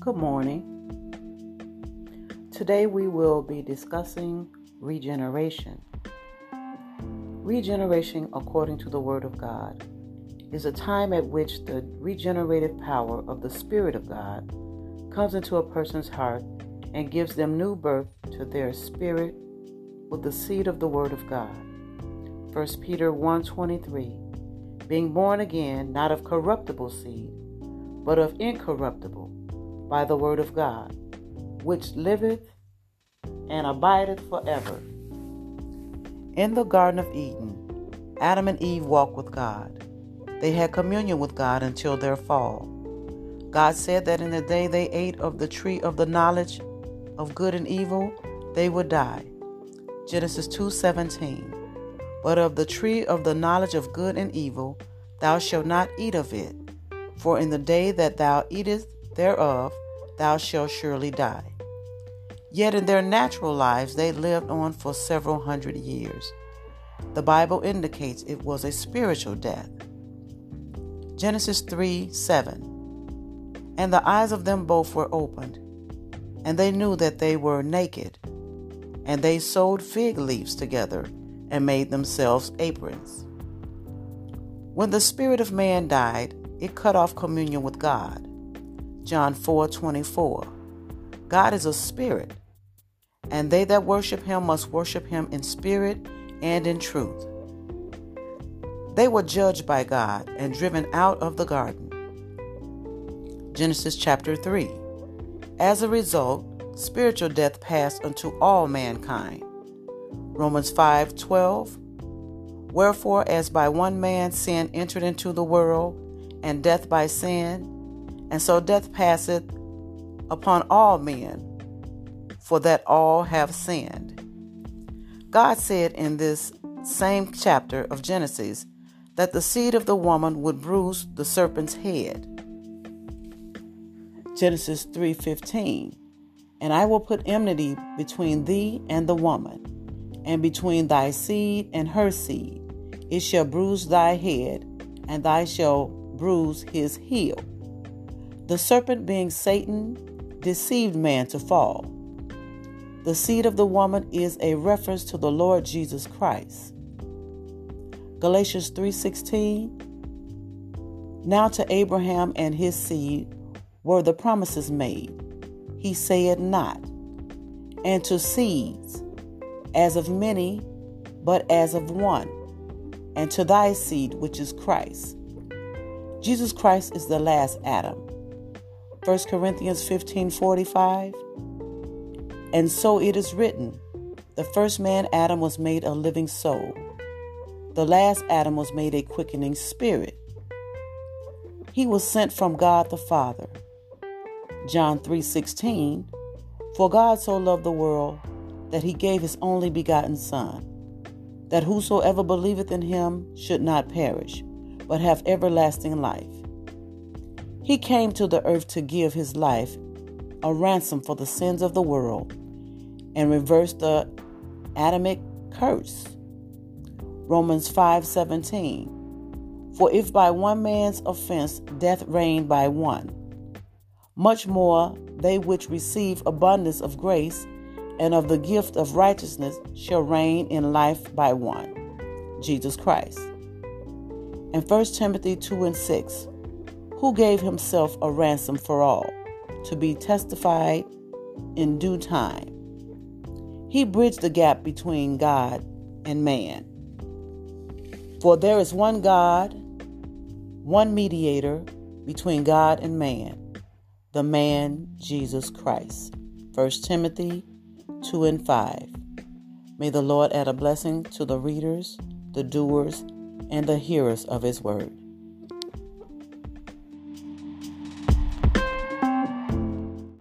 Good morning. Today we will be discussing regeneration. Regeneration, according to the Word of God, is a time at which the regenerative power of the Spirit of God comes into a person's heart and gives them new birth to their spirit with the seed of the Word of God. 1 Peter 1:23 Being born again, not of corruptible seed, but of incorruptible, by the Word of God, which liveth and abideth forever. In the Garden of Eden, Adam and Eve walked with God. They had communion with God until their fall. God said that in the day they ate of the tree of the knowledge of good and evil, they would die. Genesis 2:17. But of the tree of the knowledge of good and evil, thou shalt not eat of it, for in the day that thou eatest thereof, thou shalt surely die. Yet in their natural lives they lived on for several hundred years. The Bible indicates it was a spiritual death. Genesis 3 7. And the eyes of them both were opened, and they knew that they were naked. And they sewed fig leaves together and made themselves aprons. When the spirit of man died, it cut off communion with God. John 4 24. God is a spirit, and they that worship him must worship him in spirit and in truth. They were judged by God and driven out of the garden. Genesis chapter 3. As a result, spiritual death passed unto all mankind. Romans 5:12 Wherefore as by one man sin entered into the world and death by sin and so death passeth upon all men for that all have sinned. God said in this same chapter of Genesis that the seed of the woman would bruise the serpent's head. Genesis 3:15 And I will put enmity between thee and the woman and between thy seed and her seed it shall bruise thy head and thou shalt bruise his heel the serpent being Satan deceived man to fall the seed of the woman is a reference to the Lord Jesus Christ Galatians 3:16 Now to Abraham and his seed were the promises made he said not and to seeds as of many, but as of one, and to thy seed, which is Christ. Jesus Christ is the last Adam. 1 Corinthians 15 45. And so it is written the first man, Adam, was made a living soul, the last Adam was made a quickening spirit. He was sent from God the Father. John 3:16 For God so loved the world that he gave his only begotten Son, that whosoever believeth in him should not perish, but have everlasting life. He came to the earth to give his life a ransom for the sins of the world and reverse the Adamic curse. Romans 5:17 For if by one man's offense death reigned by one, much more they which receive abundance of grace and of the gift of righteousness shall reign in life by one, Jesus Christ. And 1 Timothy 2 and 6, who gave himself a ransom for all, to be testified in due time. He bridged the gap between God and man. For there is one God, one mediator between God and man, the man Jesus Christ. 1 Timothy 2 and 5. May the Lord add a blessing to the readers, the doers, and the hearers of His word.